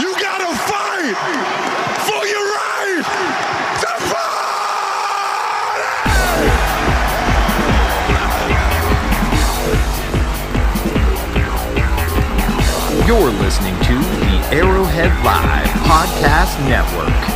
You gotta fight for your right to You're listening to the Arrowhead Live Podcast Network.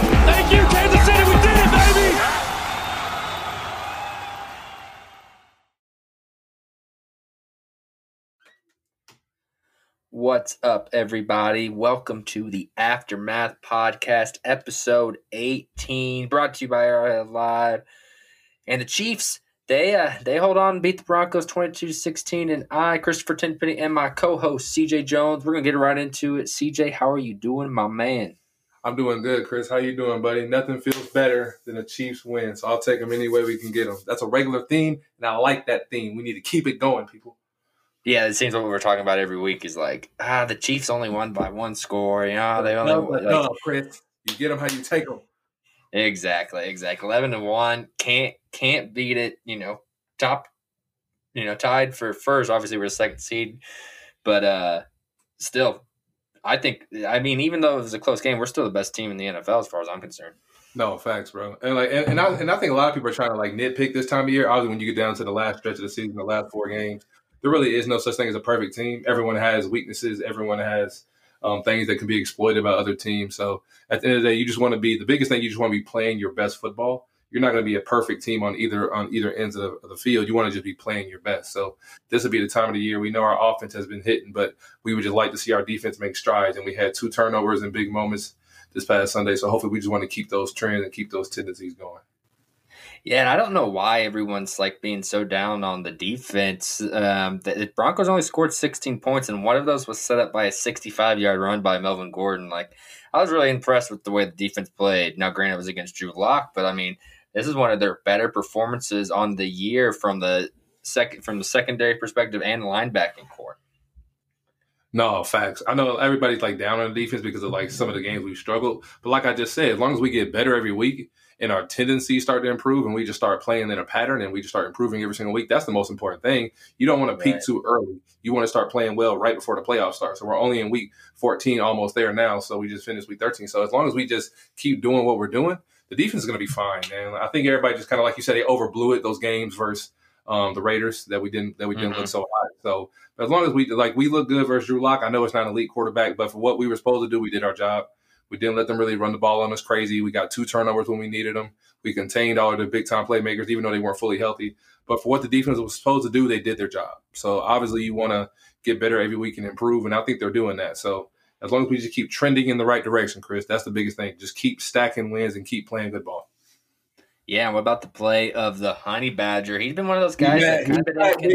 What's up, everybody? Welcome to the Aftermath Podcast, episode 18, brought to you by Arrowhead Live. And the Chiefs, they uh, they hold on and beat the Broncos 22 16. And I, Christopher Tenpenny, and my co host, CJ Jones, we're going to get right into it. CJ, how are you doing, my man? I'm doing good, Chris. How you doing, buddy? Nothing feels better than a Chiefs win, so I'll take them any way we can get them. That's a regular theme, and I like that theme. We need to keep it going, people. Yeah, it seems what we're talking about every week is like, ah, the Chiefs only won by one score. You know, they only no, won, no, like, Chris. You get them how you take them. Exactly, exactly. Eleven to one, can't can't beat it. You know, top, you know, tied for first. Obviously, we're a second seed, but uh still, I think. I mean, even though it was a close game, we're still the best team in the NFL as far as I'm concerned. No facts, bro. And like, and, and I and I think a lot of people are trying to like nitpick this time of year. Obviously, when you get down to the last stretch of the season, the last four games, there really is no such thing as a perfect team. Everyone has weaknesses. Everyone has um, things that can be exploited by other teams. So at the end of the day, you just want to be the biggest thing. You just want to be playing your best football. You're not going to be a perfect team on either on either ends of the, of the field. You want to just be playing your best. So this would be the time of the year. We know our offense has been hitting, but we would just like to see our defense make strides. And we had two turnovers in big moments this past Sunday. So hopefully, we just want to keep those trends and keep those tendencies going. Yeah, and I don't know why everyone's like being so down on the defense. Um, the Broncos only scored 16 points, and one of those was set up by a 65 yard run by Melvin Gordon. Like, I was really impressed with the way the defense played. Now, granted, it was against Drew Lock, but I mean, this is one of their better performances on the year from the second from the secondary perspective and the linebacking core. No, facts. I know everybody's like down on the defense because of like some of the games we've struggled. But like I just said, as long as we get better every week and our tendencies start to improve and we just start playing in a pattern and we just start improving every single week, that's the most important thing. You don't want to peak Right. too early. You want to start playing well right before the playoffs start. So we're only in week 14, almost there now. So we just finished week 13. So as long as we just keep doing what we're doing, the defense is going to be fine, man. I think everybody just kind of like you said, they overblew it those games versus um, the Raiders that we didn't that we didn't Mhm. look so hot. So as long as we like we look good versus Drew Lock, I know it's not an elite quarterback, but for what we were supposed to do, we did our job. We didn't let them really run the ball on us crazy. We got two turnovers when we needed them. We contained all of the big time playmakers, even though they weren't fully healthy. But for what the defense was supposed to do, they did their job. So obviously, you want to get better every week and improve, and I think they're doing that. So as long as we just keep trending in the right direction, Chris, that's the biggest thing. Just keep stacking wins and keep playing good ball. Yeah, and what about the play of the Honey Badger? He's been one of those guys Yeah, that kind of been back, baby.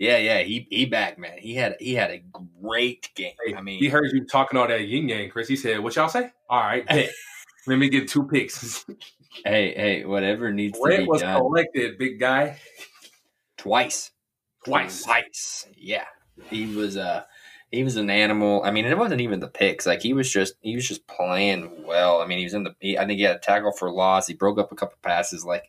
Yeah, yeah, he he back, man. He had he had a great game. I mean, he heard you talking all that yin yang, Chris. He said, "What y'all say? All right, bet. let me get two picks." hey, hey, whatever needs to Rent be was done. collected, big guy. twice Twice. twice yeah he was uh he was an animal i mean it wasn't even the picks like he was just he was just playing well i mean he was in the he, i think he had a tackle for loss he broke up a couple passes like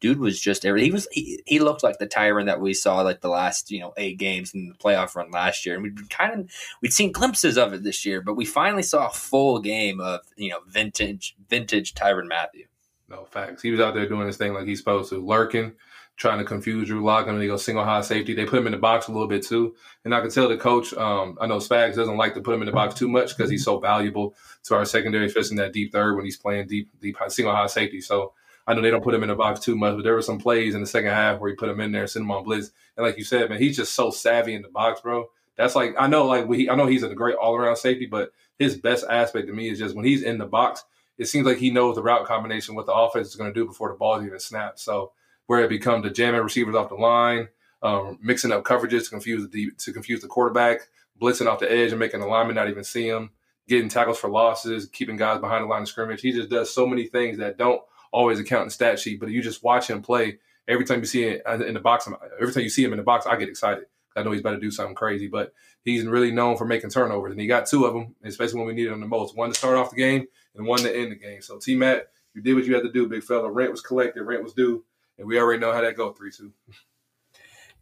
dude was just every he was he, he looked like the Tyrann that we saw like the last you know eight games in the playoff run last year and we'd kind of we'd seen glimpses of it this year but we finally saw a full game of you know vintage vintage Tyrann Mathieu No facts. He was out there doing his thing like he's supposed to, lurking, trying to confuse Drew Lock, and then he goes single high safety. They put him in the box a little bit too, and I can tell the coach. Um, I know Spags doesn't like to put him in the box too much because he's so valuable to our secondary, especially in that deep third when he's playing deep, deep single high safety. So I know they don't put him in the box too much, but there were some plays in the second half where he put him in there, sent him on blitz, and like you said, man, he's just so savvy in the box, bro. That's like I know, like we, I know he's a great all around safety, but his best aspect to me is just when he's in the box, it seems like he knows the route combination, what the offense is going to do before the ball even snaps. So where it becomes the jamming receivers off the line, um, mixing up coverages to confuse the to confuse the quarterback, blitzing off the edge and making the lineman not even see him, getting tackles for losses, keeping guys behind the line of scrimmage. He just does so many things that don't always account in the stat sheet, but you just watch him play. Every time you see him uh, in the box, every time you see him in the box, I get excited. I know he's about to do something crazy, but he's really known for making turnovers, and he got two of them, especially when we needed them the most. One to start off the game and one to end the game. So T Matt, you did what you had to do, big fella. Rent was collected, rent was due, and we already know how that go three two.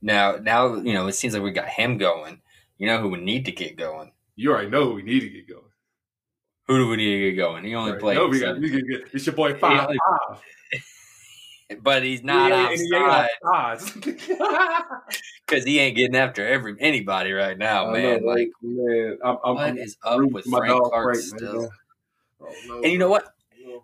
Now, now you know it seems like we got him going. You know who we need to get going? You already know who we need to get going. Who do we need to get going? He only Right. played, No, we got, we can get, it's your boy five only- but he's not he outside because he ain't getting after every anybody right now, man. know, like, man, I'm, I'm, what I'm is up with Frank dog Clark Frank, still? Oh, no. And you know what?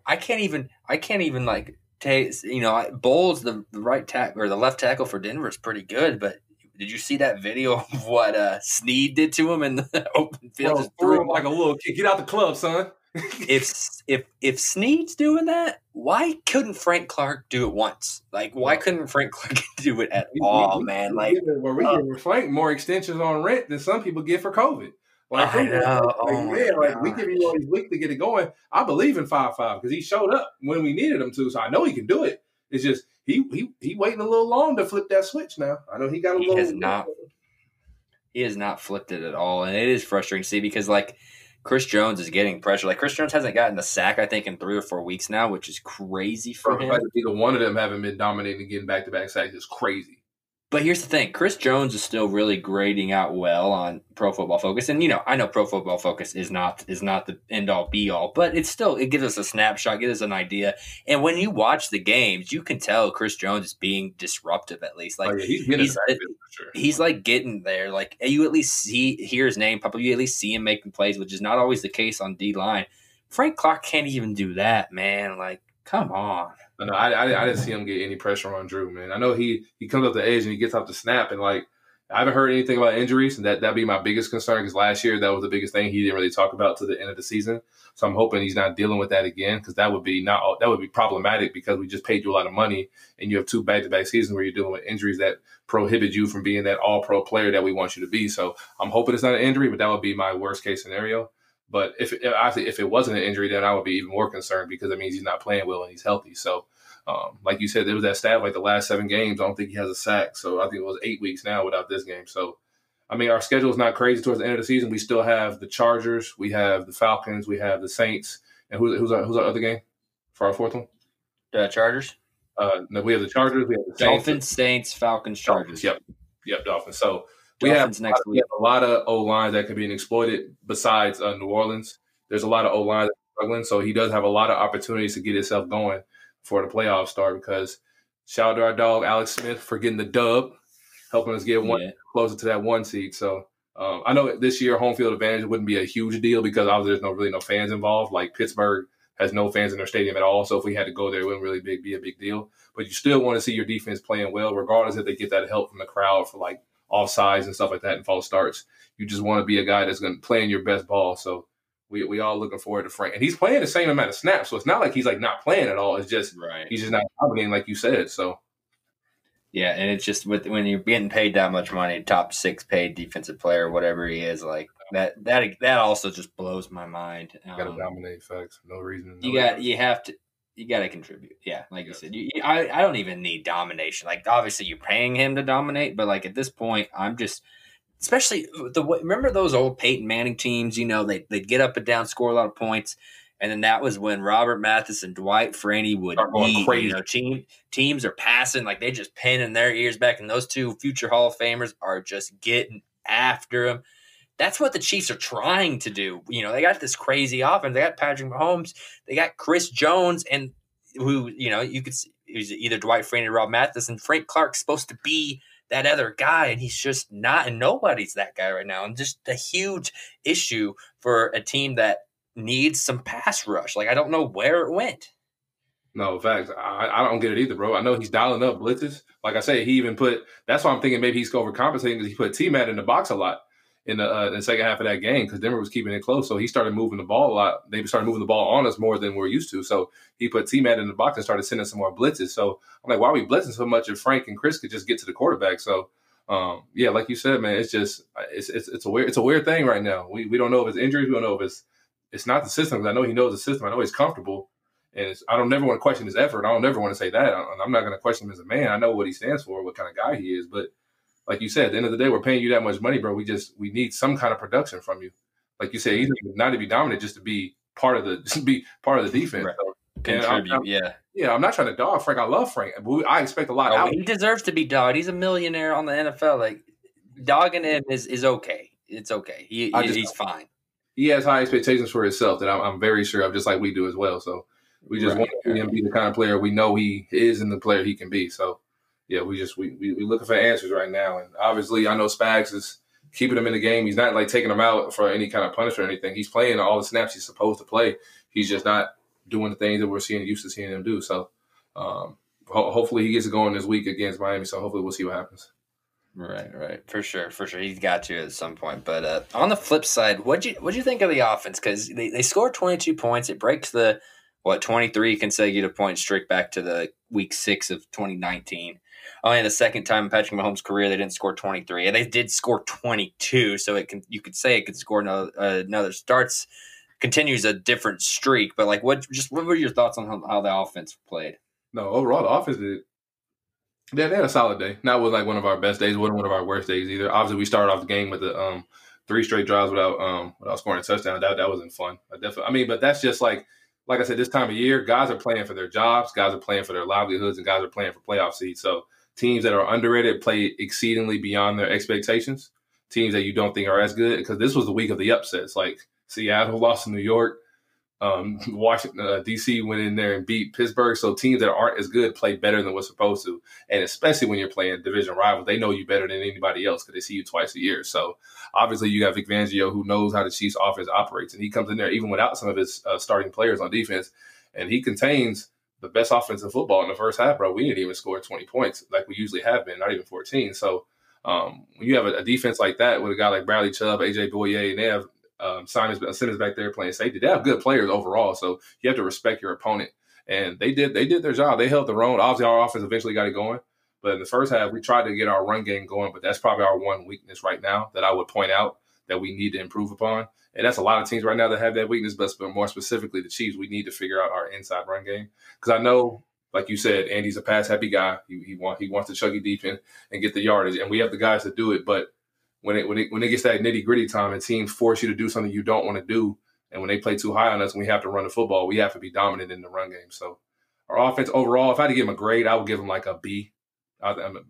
I can't even. I can't even like take. You know, Bolles, the right tackle or the left tackle for Denver is pretty good. But did you see that video of what uh, Sneed did to him in the open field? Bro, Just threw him like a little kid. Get out the club, son. if if if Sneed's doing that, why couldn't Frank Clark do it once? Like, why couldn't Frank Clark do it at We- all, we- man? we Like, where we uh, giving Frank more extensions on rent than some people get for COVID. Like, I know. like, Oh man, like we give you all these weeks to get it going. I believe in five five because he showed up when we needed him to, so I know he can do it. It's just he he he waiting a little long to flip that switch now. I know he got a He little. has not. he has not flipped it at all, and it is frustrating to see because like Chris Jones is getting pressure. Like Chris Jones hasn't gotten a sack, I think, in three or four weeks now, which is crazy for For him. either one of them haven't been dominating getting back to back sacks is crazy. But here's the thing: Chris Jones is still really grading out well on Pro Football Focus, and you know, I know Pro Football Focus is not is not the end all be all, but it's still it gives us a snapshot, gives us an idea. And when you watch the games, you can tell Chris Jones is being disruptive at least. Like oh, yeah, he's he's- sure. he's like getting there. Like you at least see hear his name pop up. You at least see him making plays, which is not always the case on D line. Frank Clark can't even do that, man. Like, come on. I, I, I didn't see him get any pressure on Drew, man. I know he he comes up the edge and he gets off the snap, and like I haven't heard anything about injuries, and that that'd be my biggest concern because last year that was the biggest thing he didn't really talk about to the end of the season. So I'm hoping he's not dealing with that again because that would be not that would be problematic because we just paid you a lot of money and you have two back to back seasons where you're dealing with injuries that prohibit you from being that all pro player that we want you to be. So I'm hoping it's not an injury, but that would be my worst case scenario. But if if, obviously if it wasn't an injury, then I would be even more concerned because it means he's not playing well and he's healthy. So um, like you said, there was that stat like the last seven games. I don't think he has a sack. So I think it was eight weeks now without this game. So I mean, our schedule is not crazy towards the end of the season. We still have the Chargers, we have the Falcons, we have the Saints, and who's who's our, who's our other game for our fourth one? Uh, Chargers, Uh, no, we have the Chargers, we have the Saints, Dolphins, Saints, Falcons, Dolphins. Chargers. Yep, yep, Dolphins. So we have, next we week. have a lot of O lines that could be exploited besides uh, New Orleans. There's a lot of O lines struggling, so he does have a lot of opportunities to get himself going for the playoff start. Because shout out to our dog Alex Smith for getting the dub, helping us get one Yeah. closer to that one seed. So um, I know this year home field advantage wouldn't be a huge deal because obviously there's no really no fans involved. Like Pittsburgh has no fans in their stadium at all, so if we had to go there, it wouldn't really big, be a big deal. But you still want to see your defense playing well, regardless if they get that help from the crowd for like offsides and stuff like that and false starts. You just want to be a guy that's going to play in your best ball. So we we all looking forward to Frank, and he's playing the same amount of snaps, so it's not like he's like not playing at all. It's just Right. he's just not dominating like you said. So Yeah, and it's just with when you're getting paid that much money, top six paid defensive player, whatever he is, like that. That that also just blows my mind. you got to Um, dominate facts, no reason. you got reason. you have to you got to contribute. Yeah, like you said, you, you- I I don't even need domination. Like obviously you're paying him to dominate, but like at this point, I'm just. Especially the remember those old Peyton Manning teams. You know they they'd get up and down, score a lot of points, and then that was when Robert Mathis and Dwight Freeney would Start going eat. crazy. You know, team teams are passing like they just pinning their ears back, and those two future Hall of Famers are just getting after him. That's what the Chiefs are trying to do. You know, they got this crazy offense. They got Patrick Mahomes. They got Chris Jones, and who you know you could see either Dwight Freeney or Rob Mathis, and Frank Clark's supposed to be that other guy, and he's just not, and nobody's that guy right now. And just a huge issue for a team that needs some pass rush. Like I don't know where it went. No, facts. I, I don't get it either, bro. I know he's dialing up blitzes. Like I say, he even put. That's why I'm thinking maybe he's overcompensating because he put T Matt in the box a lot in the, uh, in the second half of that game because Denver was keeping it close. So he started moving the ball a lot. They started moving the ball on us more than we're used to. So he put T Matt in the box and started sending some more blitzes. So I'm like, why are we blitzing so much if Frank and Chris could just get to the quarterback? So. Um, yeah, like you said, man, it's just it's, it's it's a weird it's a weird thing right now. We we don't know if it's injuries, we don't know if it's it's not the system. I know he knows the system. I know he's comfortable, and I don't never want to question his effort. I don't never want to say that. I- I'm not going to question him as a man. I know what he stands for, what kind of guy he is. But like you said, at the end of the day, we're paying you that much money, bro. We just we need some kind of production from you. Like you said, he's not to be dominant, just to be part of the just be part of the defense. Right. So, And I'm- Contribute, yeah. yeah, I'm not trying to dog Frank. I love Frank, I expect a lot Oh, out. he deserves to be dogged. He's a millionaire on the NFL. Like dogging him is is okay. it's okay. He- just- he's fine. he has high expectations for himself that I'm, I'm very sure of, just like we do as well. So we just Right. want him to be the kind of player we know he is and the player he can be. So yeah, we just we we we looking for answers right now, and obviously I know Spags is keeping him in the game. He's not like taking him out for any kind of punishment or anything. He's playing all the snaps he's supposed to play. He's just not doing the things that we're seeing used to seeing him do. So um, ho- hopefully he gets it going this week against Miami. So hopefully we'll see what happens. Right, right, for sure, for sure. He's got to at some point. But uh, on the flip side, what you what you think of the offense? Because they they scored twenty two points. It breaks the what twenty three consecutive point streak back to the week six of twenty nineteen. Only the second time in Patrick Mahomes' career they didn't score twenty three, and they did score twenty two. So it can you could say it could score another uh, another starts continues a different streak. But like, what just what were your thoughts on how, how the offense played? No, overall the offense did. They, they had a solid day. Not with like one of our best days. wasn't one of our worst days either. Obviously, we started off the game with the um, three straight drives without um, without scoring a touchdown. That that wasn't fun. I definitely. I mean, but that's just like like I said. This time of year, guys are playing for their jobs. Guys are playing for their livelihoods, and guys are playing for playoff seeds. So teams that are underrated play exceedingly beyond their expectations. Teams that you don't think are as good because this was the week of the upsets. Like Seattle lost to New York. Um, Washington, uh, DC went in there and beat Pittsburgh. So teams that aren't as good play better than what's supposed to, and especially when you're playing division rivals, they know you better than anybody else because they see you twice a year. So obviously, you got Vic Fangio who knows how the Chiefs' offense operates, and he comes in there even without some of his uh, starting players on defense, and he contains the best offense offensive football in the first half, bro. We didn't even score 20 points like we usually have been, not even 14. So um, when you have a, a defense like that with a guy like Bradley Chubb, AJ Bouye, and they have um, Simmons, Simmons back there playing safety. They have good players overall, so you have to respect your opponent. And they did they did their job. They held their own. Obviously, our offense eventually got it going. But in the first half, we tried to get our run game going, but that's probably our one weakness right now that I would point out that we need to improve upon. And that's a lot of teams right now that have that weakness, but more specifically the Chiefs, we need to figure out our inside run game. Because I know, like you said, Andy's a pass happy guy. He, he, want, he wants to chuck it deep in and get the yardage, and we have the guys to do it. But when it when it when it gets that nitty gritty time and teams force you to do something you don't want to do, and when they play too high on us and we have to run the football, we have to be dominant in the run game. So our offense overall, if I had to give them a grade, I would give them like a B,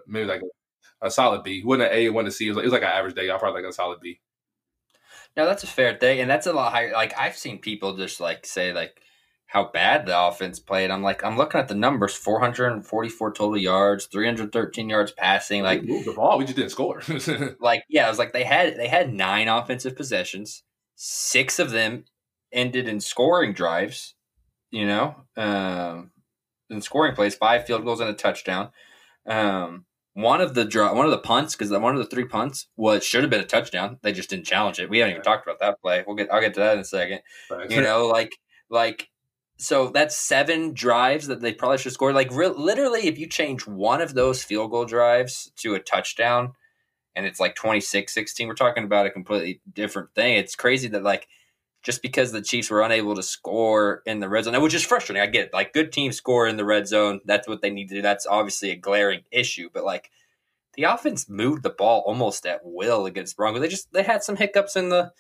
maybe like a, a solid B. It wasn't an A, it wasn't a C. It was like, it was like an average day. I probably like a solid B. No, that's a fair thing, and that's a lot higher. Like I've seen people just like say like how bad the offense played. I'm like I'm looking at the numbers: 444 total yards, 313 yards passing. Like we moved the ball, we just didn't score. like yeah, it was like they had they had nine offensive possessions. Six of them ended in scoring drives. You know, um, in scoring plays, five field goals and a touchdown. Um, one of the draw, one of the punts, because one of the three punts was should have been a touchdown. They just didn't challenge it. We haven't even talked about that play. We'll get, I'll get to that in a second. You know, like, like, so that's seven drives that they probably should score. Like, re- literally, if you change one of those field goal drives to a touchdown, and it's like 26-16, we're talking about a completely different thing. It's crazy that like just because the Chiefs were unable to score in the red zone, which is frustrating. I get it. Like good teams score in the red zone. That's what they need to do. That's obviously a glaring issue. But like the offense moved the ball almost at will against Broncos. They just they had some hiccups in the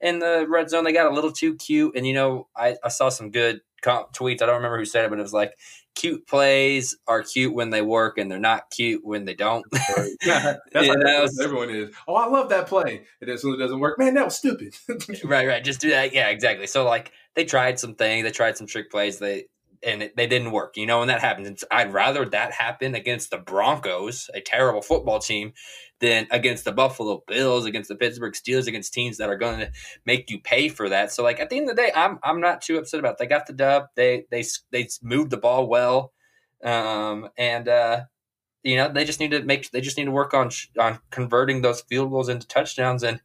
in the red zone. They got a little too cute. And you know, I, I saw some good tweets. I don't remember who said it, but it was like cute plays are cute when they work and they're not cute when they don't. That's Yeah, like everyone is. Oh, I love that play. And then as soon as it doesn't work, man, that was stupid. right, right. Just do that. Yeah, exactly. So like they tried some things, they tried some trick plays, they and it, they didn't work. You know, when that happens, I'd rather that happen against the Broncos, a terrible football team, than against the Buffalo Bills, against the Pittsburgh Steelers, against teams that are going to make you pay for that. So like at the end of the day, I'm I'm not too upset about. It. They got the dub. They they they moved the ball well, um, and uh, you know they just need to make they just need to work on on converting those field goals into touchdowns and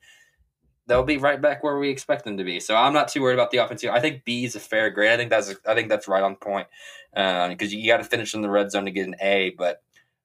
they'll be right back where we expect them to be. So I'm not too worried about the offense. I think B is a fair grade. I think that's I think that's right on point because you got to finish in the red zone to get an A. But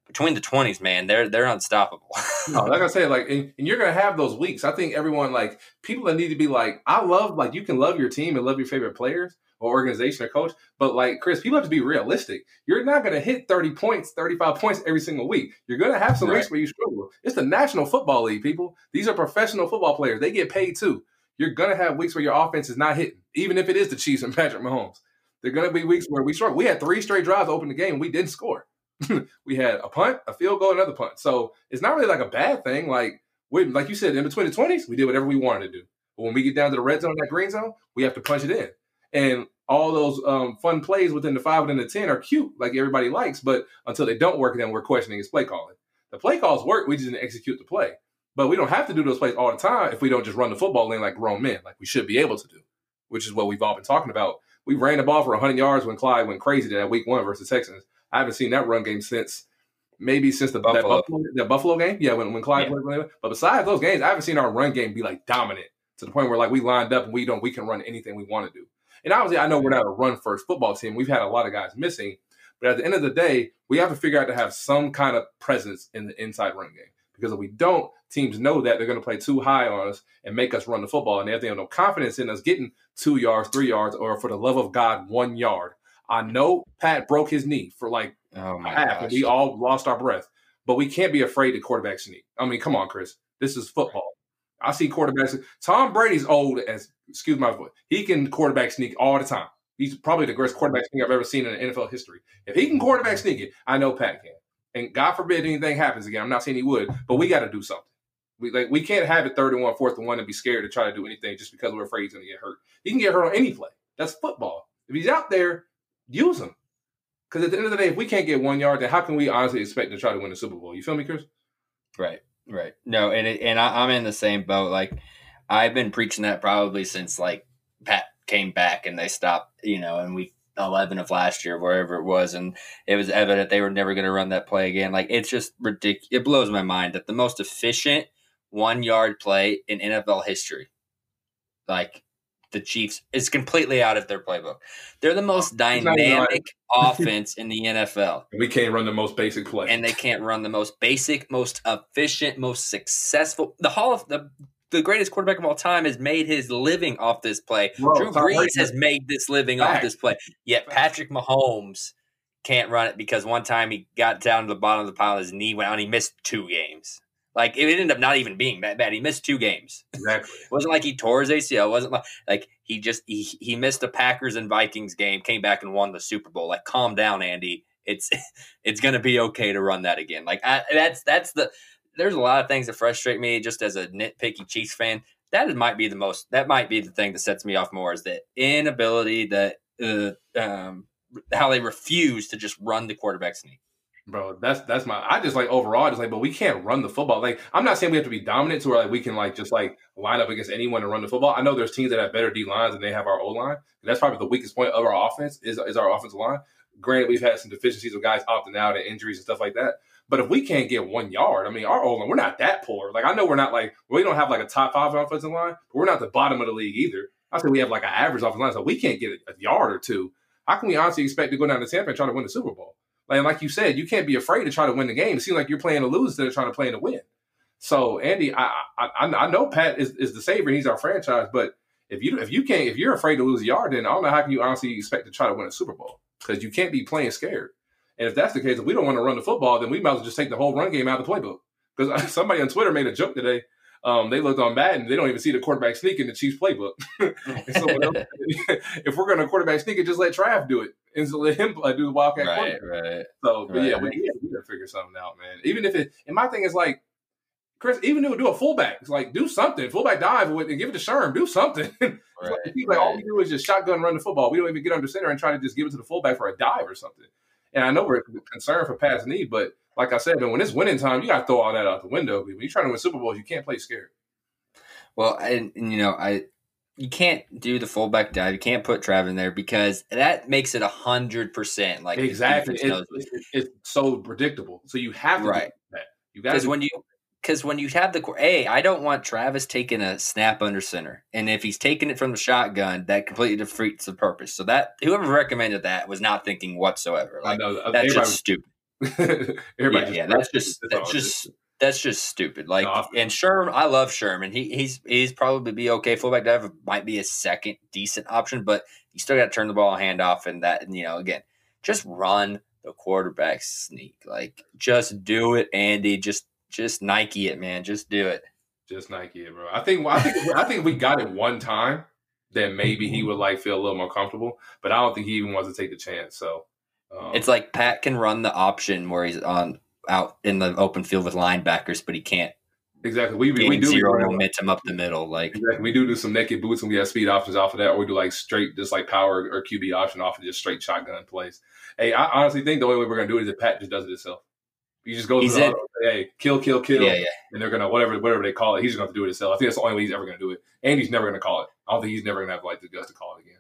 between the twenties, man, they're they're unstoppable. No, like I said, like, and, and you're gonna have those weeks. I think everyone, like, people that need to be like, I love, like, you can love your team and love your favorite players or organization or coach, but like, Chris, people have to be realistic. You're not gonna hit 30 points, 35 points every single week. You're gonna have some weeks where you struggle. It's the National Football League, people. These are professional football players. They get paid too. You're gonna have weeks where your offense is not hitting, even if it is the Chiefs and Patrick Mahomes. There are gonna be weeks where we struggle. We had three straight drives open the game. We didn't score. we had a punt, a field goal, another punt. So it's not really like a bad thing. Like We, like you said, in between the twenties, we did whatever we wanted to do. But when we get down to the red zone, that green zone, we have to punch it in. And all those um, fun plays within the five and the ten are cute, like everybody likes. But until they don't work, then we're questioning his play calling. The play calls work. We just didn't execute the play. But we don't have to do those plays all the time if we don't just run the football in like grown men, like we should be able to do, which is what we've all been talking about. We ran the ball for 100 yards when Clyde went crazy that week one versus Texans. I haven't seen that run game since maybe since the Buffalo, that Buffalo, that Buffalo game. Yeah, when, when Clyde yeah. played. But besides those games, I haven't seen our run game be like dominant to the point where like we lined up and we don't we can run anything we want to do. And obviously, I know we're not a run first football team. We've had a lot of guys missing, but at the end of the day, we have to figure out to have some kind of presence in the inside run game. Because if we don't, teams know that they're going to play too high on us and make us run the football. And if they have no confidence in us getting two yards, three yards, or for the love of God, one yard. I know Pat broke his knee for like oh half, and we all lost our breath. But we can't be afraid to quarterback sneak. I mean, come on, Chris. This is football. I see quarterbacks. Tom Brady's old as excuse my voice. He can quarterback sneak all the time. He's probably the greatest quarterback sneak I've ever seen in NFL history. If he can quarterback sneak it, I know Pat can. And God forbid anything happens again. I'm not saying he would, but we got to do something. We like we can't have it third and one, fourth and one, and be scared to try to do anything just because we're afraid he's going to get hurt. He can get hurt on any play. That's football. If he's out there, use him. Because at the end of the day, if we can't get one yard, then how can we honestly expect to try to win the Super Bowl? You feel me, Chris? Right, right. No, and it, and I, I'm in the same boat. Like I've been preaching that probably since like Pat came back and they stopped, you know, and we 11 of last year, wherever it was, and it was evident they were never going to run that play again. Like it's just ridiculous. It blows my mind that the most efficient one yard play in NFL history, like the Chiefs, is completely out of their playbook. They're the most dynamic offense in the NFL. We can't run the most basic play, and they can't run the most basic, most efficient, most successful. The Hall of the the greatest quarterback of all time has made his living off this play. Bro, Drew Brees has made this living Fact. off this play. Yet Patrick Mahomes can't run it because one time he got down to the bottom of the pile, his knee went out, and he missed two games. Like it ended up not even being that bad. He missed two games. Exactly. it wasn't like he tore his ACL. It wasn't like like he just he, he missed the Packers and Vikings game, came back and won the Super Bowl. Like calm down, Andy. It's it's gonna be okay to run that again. Like I, that's that's the there's a lot of things that frustrate me just as a nitpicky Chiefs fan. That might be the most. That might be the thing that sets me off more is the inability that uh, um, how they refuse to just run the quarterback sneak. Bro, that's that's my. I just like overall, just like, but we can't run the football. Like, I'm not saying we have to be dominant to where like we can like just like line up against anyone and run the football. I know there's teams that have better D lines than they have our O line. That's probably the weakest point of our offense is is our offensive line. Granted, we've had some deficiencies of guys opting out and injuries and stuff like that. But if we can't get one yard, I mean, our O line, we're not that poor. Like I know we're not like we don't have like a top five offensive line, but we're not the bottom of the league either. I say we have like an average offensive line, so we can't get a yard or two. How can we honestly expect to go down to Tampa and try to win the Super Bowl? Like, like you said, you can't be afraid to try to win the game. It seems like you're playing to lose instead of trying to play to win. So, Andy, I, I I know Pat is, is the savior and he's our franchise, but if you if you can't if you're afraid to lose a yard, then I don't know how can you honestly expect to try to win a Super Bowl because you can't be playing scared. And if that's the case, if we don't want to run the football, then we might as well just take the whole run game out of the playbook. Because somebody on Twitter made a joke today. Um, they looked on Madden, they don't even see the quarterback sneak in the Chiefs playbook. if we're going to quarterback sneak it, just let Trav do it and so let him uh, do the Wildcat. Right, right. So, but right. yeah, we, we got to figure something out, man. Even if it, and my thing is like, Chris, even do do a fullback. It's like do something. Fullback dive with and give it to Sherm. Do something. right, like, like all we do is just shotgun run the football. We don't even get under center and try to just give it to the fullback for a dive or something. And I know we're concerned for pass need, but like I said, man, when it's winning time, you got to throw all that out the window. When you're trying to win Super Bowls, you can't play scared. Well, and, and you know, I you can't do the fullback dive. You can't put Trav in there because that makes it a hundred percent like exactly. It, it, it's so predictable. So you have to right. that. You got because when you because when you have the a, I don't want Travis taking a snap under center, and if he's taking it from the shotgun, that completely defeats the purpose. So that whoever recommended that was not thinking whatsoever. Like know, that's just stupid. yeah, yeah that's just that's just that's just stupid. Like and Sherman, I love Sherman. He he's he's probably be okay. Fullback dive might be a second decent option, but you still got to turn the ball handoff and that. And you know, again, just run the quarterback sneak. Like just do it, Andy. Just just Nike it, man. Just do it. Just Nike it, bro. I think I think I think we got it one time. Then maybe he would like feel a little more comfortable, but I don't think he even wants to take the chance. So um, it's like Pat can run the option where he's on out in the open field with linebackers, but he can't Exactly. We we, we do zero we, uh, momentum up the middle. Like exactly. we do do some naked boots and we have speed options off of that, or we do like straight just like power or QB option off of just straight shotgun plays. Hey, I honestly think the only way we're gonna do it is if Pat just does it himself. He just goes He's to the auto, hey, kill, kill, kill, yeah, yeah. and they're gonna whatever whatever they call it. He's gonna have to do it himself. I think that's the only way he's ever gonna do it. And he's never gonna call it. I don't think he's never gonna have like the guts to call it again.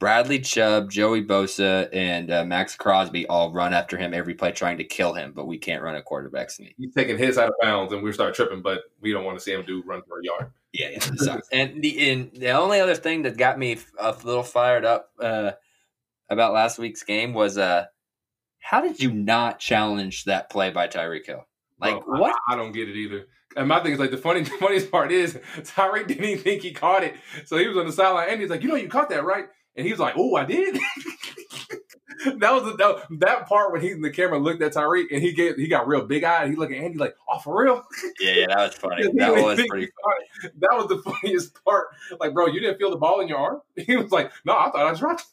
Bradley Chubb, Joey Bosa, and uh, Maxx Crosby all run after him every play, trying to kill him. But we can't run a quarterback sneak. He's taking hits out of bounds, and we start tripping, but we don't want to see him do run for a yard. Yeah, yeah. And the and the only other thing that got me a little fired up uh, about last week's game was uh, how did you not challenge that play by Tyreek Hill? Like Bro, I- what? I, don't get it either. And my thing is like the funny, the funniest part is Tyreek didn't even think he caught it, so he was on the sideline, and he's like, "You know, you caught that, right?" And he was like, "Oh, I did." that was the, that, that part when he in the camera looked at Tyreek, and he get he got real big eyed. He looked at Andy like, "Oh, for real." Yeah, yeah, that was funny. That was pretty. funny. That was the funniest part. Like, bro, you didn't feel the ball in your arm. He was like, "No, I thought I dropped."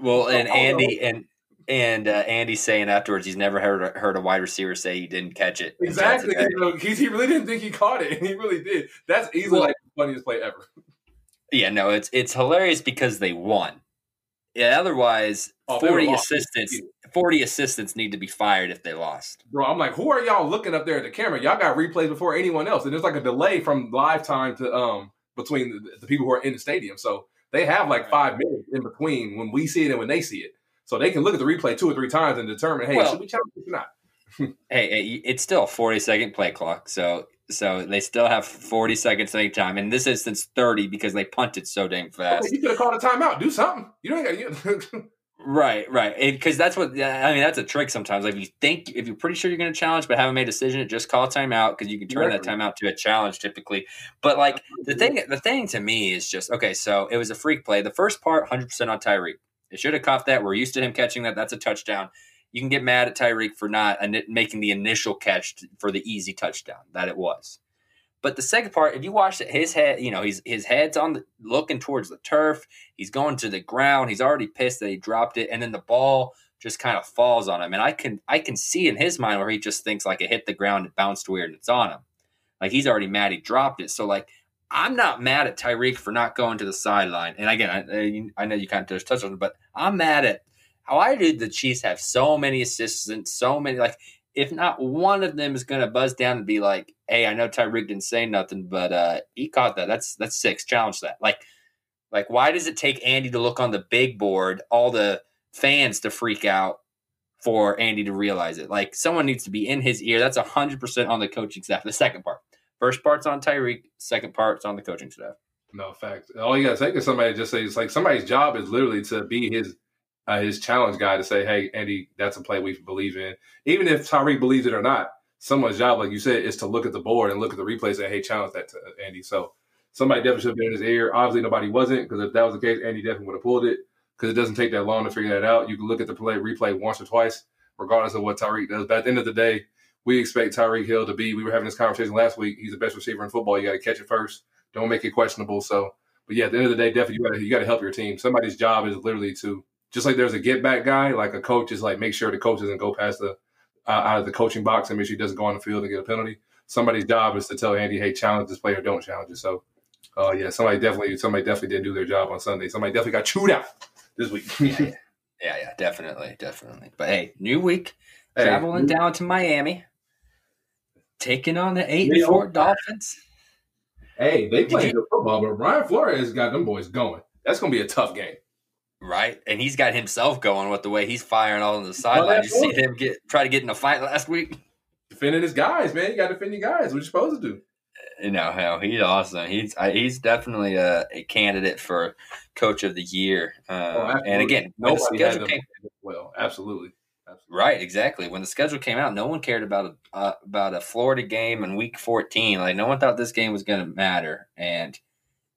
Well, and Oh, Andy and and uh, Andy saying afterwards he's never heard heard a wide receiver say he didn't catch it. Exactly. You know, he's, he really didn't think he caught it, and he really did. That's easily Well- like the funniest play ever. Yeah, no, it's it's hilarious because they won. Yeah, otherwise, Oh, forty assistants, forty assistants need to be fired if they lost. Bro, I'm like, who are y'all looking up there at the camera? Y'all got replays before anyone else, and there's like a delay from live time to um between the, the people who are in the stadium. So they have like five minutes in between when we see it and when they see it, so they can look at the replay two or three times and determine, hey, Well- should we challenge this or not? Hey, hey, it's still a forty second play clock, so so they still have forty seconds to make time. In this instance, thirty because they punted so dang fast. you could have called a timeout. Do something. You don't got you. Right, right. Because that's what I mean. That's a trick sometimes. Like if you think if you're pretty sure you're going to challenge, but haven't made a decision, just call timeout because you can turn that timeout to a challenge typically. But like the thing, the thing to me is just okay. So it was a freak play. The first part, hundred percent on Tyreek. It should have caught that. We're used to him catching that. That's a touchdown. You can get mad at Tyreek for not making the initial catch for the easy touchdown that it was. But the second part, if you watch it, his head, you know, he's his head's on the looking towards the turf. He's going to the ground. He's already pissed that he dropped it, and then the ball just kind of falls on him. And I can I can see in his mind where he just thinks like it hit the ground, it bounced weird, and it's on him. Like he's already mad he dropped it. So like I'm not mad at Tyreek for not going to the sideline. And again, I, I know you kind of touched on it, but I'm mad at why did the Chiefs have so many assistants, so many like if not one of them is going to buzz down and be like, "Hey, I know Tyreek didn't say nothing, but uh, he caught that. That's that's six. Challenge that." Like, like why does it take Andy to look on the big board, all the fans to freak out for Andy to realize it? Like, someone needs to be in his ear. That's hundred percent on the coaching staff. The second part, first part's on Tyreek. Second part's on the coaching staff. No fact. All you gotta take is somebody just say it's like somebody's job is literally to be his uh, his challenge guy to say, "Hey, Andy, that's a play we believe in." Even if Tyreek believes it or not, someone's job, like you said, is to look at the board and look at the replay and "Hey, challenge that to Andy." So somebody definitely should have been in his ear. Obviously, nobody wasn't because if that was the case, Andy definitely would have pulled it because it doesn't take that long to figure that out. You can look at the play replay once or twice, regardless of what Tyreek does. But at the end of the day, we expect Tyreek Hill to be. We were having this conversation last week. He's the best receiver in football. You got to catch it first. Don't make it questionable. So. But yeah, at the end of the day, definitely you got to help your team. Somebody's job is literally to just like there's a get back guy, like a coach is like make sure the coach doesn't go past the uh, out of the coaching box and make sure he doesn't go on the field and get a penalty. Somebody's job is to tell Andy, hey, challenge this player, don't challenge it. So, uh, yeah, somebody definitely somebody definitely didn't do their job on Sunday. Somebody definitely got chewed out this week. Yeah, yeah, yeah, yeah, definitely, definitely. But hey, new week, Hey, traveling down to Miami, taking on the eight and four Dolphins. hey, they Did play you- good football, but Brian Flores got them boys going. That's gonna be a tough game. Right, and he's got himself going with the way he's firing all on the sideline. you see him get try to get in a fight last week? Defending his guys, man. You got to defend your guys. What you supposed to do? You know, hell, he's awesome. He's I, he's definitely a, a candidate for coach of the year. Uh, Oh, and again, the Nobody had schedule came, well. Absolutely. Absolutely. right, exactly. When the schedule came out, no one cared about a uh, about a Florida game in Week 14. Like no one thought this game was going to matter, and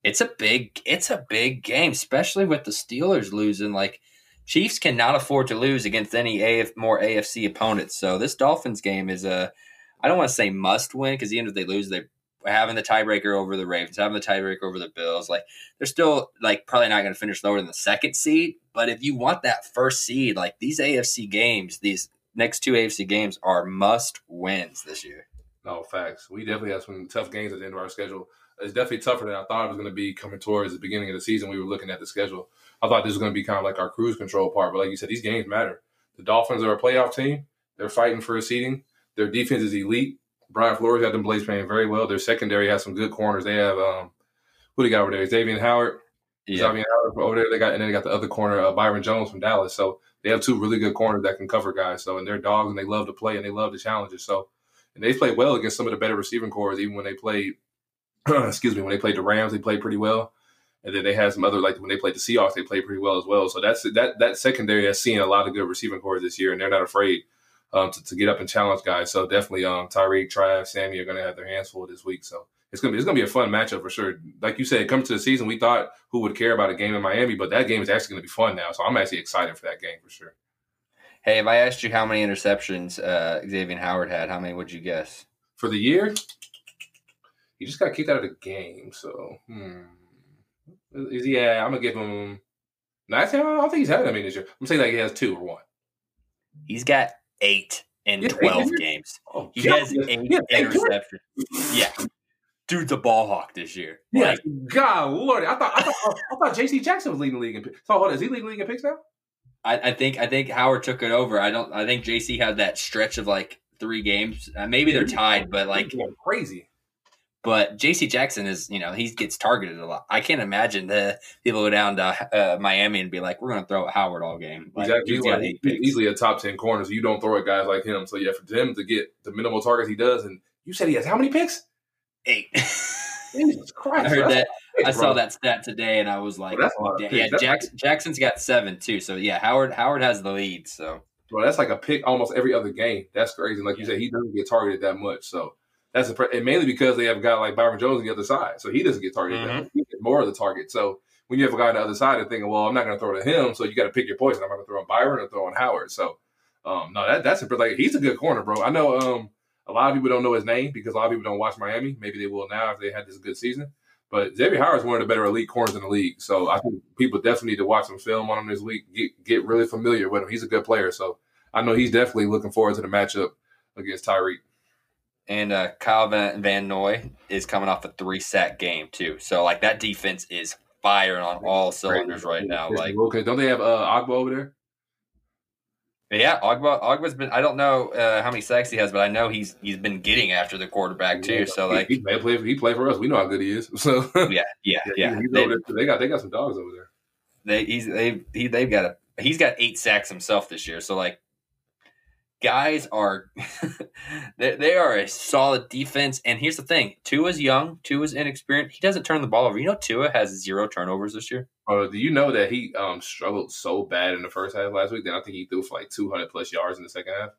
it's a big it's a big game, especially with the Steelers losing. Like Chiefs cannot afford to lose against any AF, more AFC opponents. So this Dolphins game is a I don't want to say must win because even if they lose, they're having the tiebreaker over the Ravens, having the tiebreaker over the Bills. Like they're still like probably not going to finish lower than the second seed. But if you want that first seed, like these AFC games, these next two AFC games are must wins this year. No facts. We definitely have some tough games at the end of our schedule. It's definitely tougher than I thought it was going to be coming towards the beginning of the season. We were looking at the schedule. I thought this was going to be kind of like our cruise control part, but like you said, these games matter. The Dolphins are a playoff team. They're fighting for a seating. Their defense is elite. Brian Flores got them Blaze playing very well. Their secondary has some good corners. They have um, who they got over there? Xavier Howard. Yeah. Xavier Howard over there. They got and then they got the other corner, uh, Byron Jones from Dallas. So they have two really good corners that can cover guys. So and they're dogs and they love to play and they love the challenges. So and they played well against some of the better receiving cores, even when they played. excuse me, when they played the Rams, they played pretty well. And then they had some other like when they played the Seahawks, they played pretty well as well. So that's that that secondary has seen a lot of good receiving cores this year, and they're not afraid um, to, to get up and challenge guys. So definitely, um, Tyreek, Trav, Sammy are going to have their hands full this week. So it's gonna be it's gonna be a fun matchup for sure. Like you said, coming to the season, we thought who would care about a game in Miami, but that game is actually going to be fun now. So I'm actually excited for that game for sure. Hey, if I asked you how many interceptions uh, Xavier Howard had, how many would you guess? For the year, he just got kicked out of the game. So hmm. Yeah, I'm gonna give him. No, I don't think he's had that many this year. I'm saying like he has two or one. He's got eight in Yeah, 12 games. Oh, He God. has eight Yeah, eight. interceptions. Yeah. Dude's a ball hawk this year. Yeah, Like, God Lord, I thought I thought I thought J.C. Jackson was leading the league in picks. So hold on, is he leading the league in picks now? I, I think I think Howard took it over. I don't. I think JC had that stretch of like three games. Uh, maybe they're tied, but like, crazy. But JC Jackson is you know he gets targeted a lot. I can't imagine the people go down to uh, Miami and be like, we're going to throw at Howard all game. Like, Exactly. he's like, he's easily a top ten corner, so you don't throw at guys like him. So yeah, for him to get the minimal targets he does, and you said he has how many picks? Eight. Jesus Christ! I heard that. I saw that stat today, and I was like, Bro, that's a lot of yeah, yeah Jackson, Jackson's got seven too. So yeah, Howard Howard has the lead. So Bro, that's like a pick almost every other game. That's crazy. Like you said, he doesn't get targeted that much. So that's and mainly because they have a guy like Byron Jones on the other side, so he doesn't get targeted. Much. He gets more of the target. So when you have a guy on the other side and thinking, well, I'm not going to throw to him, so you got to pick your poison. I'm going to throw on Byron or throw on Howard. So um, no, that that's a like he's a good corner, bro. I know um, a lot of people don't know his name because a lot of people don't watch Miami. Maybe they will now if they had this good season. But Xavier Howard is one of the better elite corners in the league. So I think people definitely need to watch some film on him this week. Get get really familiar with him. He's a good player. So I know he's definitely looking forward to the matchup against Tyreek. And uh, Kyle Van, Van Noy is coming off a three sack game too. So like that defense is firing on all cylinders right now. Like okay, don't they have uh, Ogbah over there? yeah, Ogbah Ogbah's been. I don't know uh, how many sacks he has, but I know he's he's been getting after the quarterback too. So like he, he may play. He played for us. We know how good he is. So yeah, yeah, yeah. They. They got they got some dogs over there. they he's they he, they've got a he's got eight sacks himself this year. So like guys are they, they are a solid defense. And here's the thing: Tua's young, Tua's inexperienced. He doesn't turn the ball over. You know, Tua has zero turnovers this year. Do you know that he um, struggled so bad in the first half last week that I think he threw for like 200 plus yards in the second half?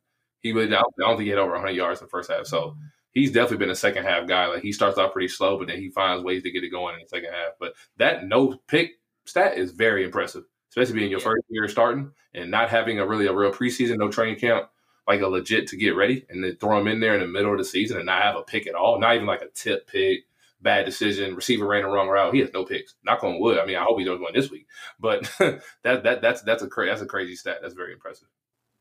He really, I don't, I don't think he had over 100 yards in the first half. So he's definitely been a second half guy. Like he starts off pretty slow, but then he finds ways to get it going in the second half. But that no pick stat is very impressive, especially being your Yeah. first year starting and not having a really a real preseason, no training camp, like a legit to get ready, and then throw him in there in the middle of the season and not have a pick at all, not even like a tip pick. Bad decision. Receiver ran the wrong route. He has no picks. Knock on wood. I mean, I hope he doesn't win this week. But that that that's that's a cra- that's a crazy stat. That's very impressive.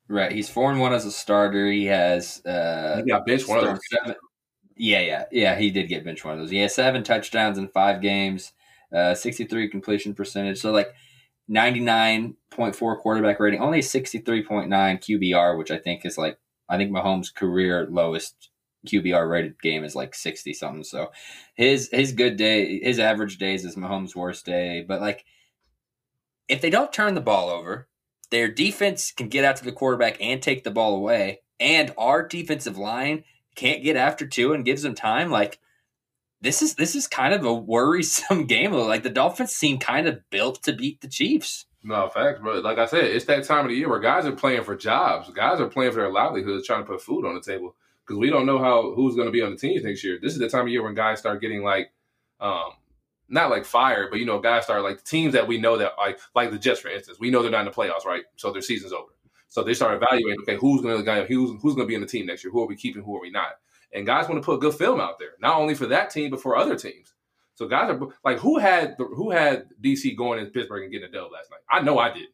Right. He's four and one as a starter. He has uh He got benched one of those. seven- Yeah, yeah, yeah. He did get benched one of those. He has seven touchdowns in five games, uh, sixty-three completion percentage. So like ninety-nine point four quarterback rating, only sixty-three point nine QBR, which I think is like I think Mahomes' career lowest QBR rated game is like sixty something. So his his good day, his average days is Mahomes' worst day. But like, if they don't turn the ball over, their defense can get out to the quarterback and take the ball away, and our defensive line can't get after Tua and gives them time. Like this is this is kind of a worrisome game. Like the Dolphins seem kind of built to beat the Chiefs. No facts, bro. Like I said, it's that time of the year where guys are playing for jobs. Guys are playing for their livelihoods, trying to put food on the table because we don't know how who's going to be on the teams next year. This is the time of year when guys start getting like, um, not like fired, but you know, guys start like teams that we know that like like the Jets, for instance. We know they're not in the playoffs, right? So their season's over. So they start evaluating, okay, who's going to who's who's going to be in the team next year? Who are we keeping? Who are we not? And guys want to put good film out there, not only for that team but for other teams. So guys are like, who had the, who had DC going in Pittsburgh and getting a dub last night? I know I did.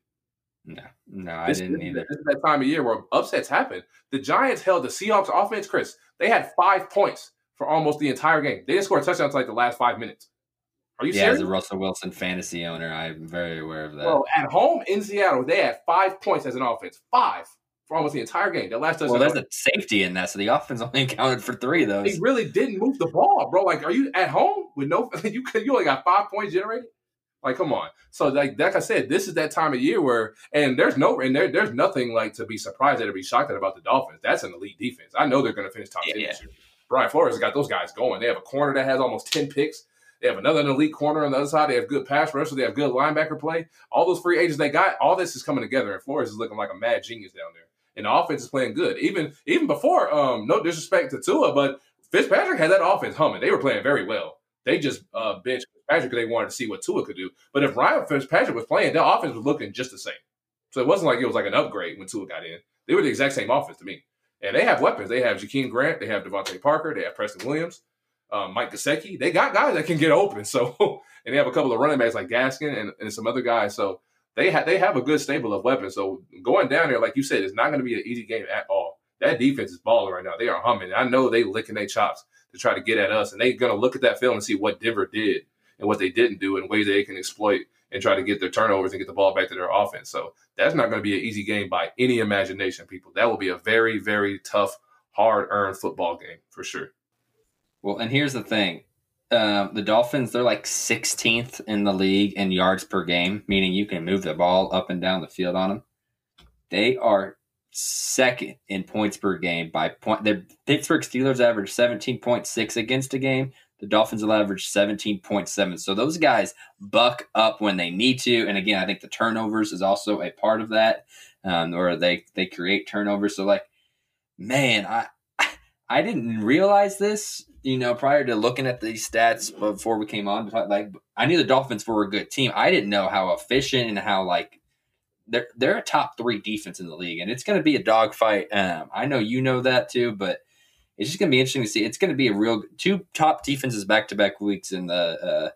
No, no, I didn't this either. This is that time of year where upsets happen. The Giants held the Seahawks offense, Chris. They had five points for almost the entire game. They didn't score a touchdown until like the last five minutes. Are you Yeah, as serious? a Russell Wilson fantasy owner, I'm very aware of that. Bro, at home in Seattle, they had five points as an offense. Five for almost the entire game. That last touchdown. well, there's a safety in that, so the offense only accounted for three of those. really didn't move the ball, bro. Like, are you at home with no? You could- you only got five points generated. Like, come on. So, like, like I said, this is that time of year where, and there's no, and there, there's nothing like to be surprised at or be shocked at about the Dolphins. That's an elite defense. I know they're going to finish top Yeah, ten yeah. this year. Brian Flores has got those guys going. They have a corner that has almost ten picks. They have another elite corner on the other side. They have good pass rushers. They have good linebacker play. All those free agents they got, all this is coming together, and Flores is looking like a mad genius down there. And the offense is playing good. Even even before, um, no disrespect to Tua, but Fitzpatrick had that offense humming. They were playing very well. They just uh, benched Fitzpatrick because they wanted to see what Tua could do. But if Ryan Fitzpatrick was playing, their offense was looking just the same. So it wasn't like it was like an upgrade when Tua got in. They were the exact same offense to me. And they have weapons. They have Jakeem Grant. They have DeVante Parker. They have Preston Williams, um, Mike Gesicki. They got guys that can get open. So and they have a couple of running backs like Gaskin and, and some other guys. So they have they have a good stable of weapons. So going down there, like you said, it's not going to be an easy game at all. That defense is balling right now. They are humming. I know they licking their chops to try to get at us, and they're going to look at that film and see what Denver did and what they didn't do and ways they can exploit and try to get their turnovers and get the ball back to their offense. So that's not going to be an easy game by any imagination, people. That will be a very, very tough, hard earned football game for sure. Well, and here's the thing. Um, the Dolphins, they're like 16th in the league in yards per game, meaning you can move the ball up and down the field on them. They are second in points per game by point. The Pittsburgh Steelers average 17.6 against a game. The Dolphins will average 17.7. So those guys buck up when they need to. And again, I think the turnovers is also a part of that, um, or they they create turnovers. So like, man, I I didn't realize this, you know, prior to looking at these stats before we came on. Like, I knew the Dolphins were a good team. I didn't know how efficient and how like they're they're a top three defense in the league, and it's going to be a dogfight. Um, I know you know that too, but it's just going to be interesting to see. It's going to be a real two top defenses back to back weeks in the uh,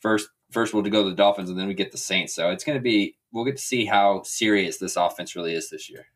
first. First, we'll go to the Dolphins, and then we get the Saints. So it's going to be. We'll get to see how serious this offense really is this year.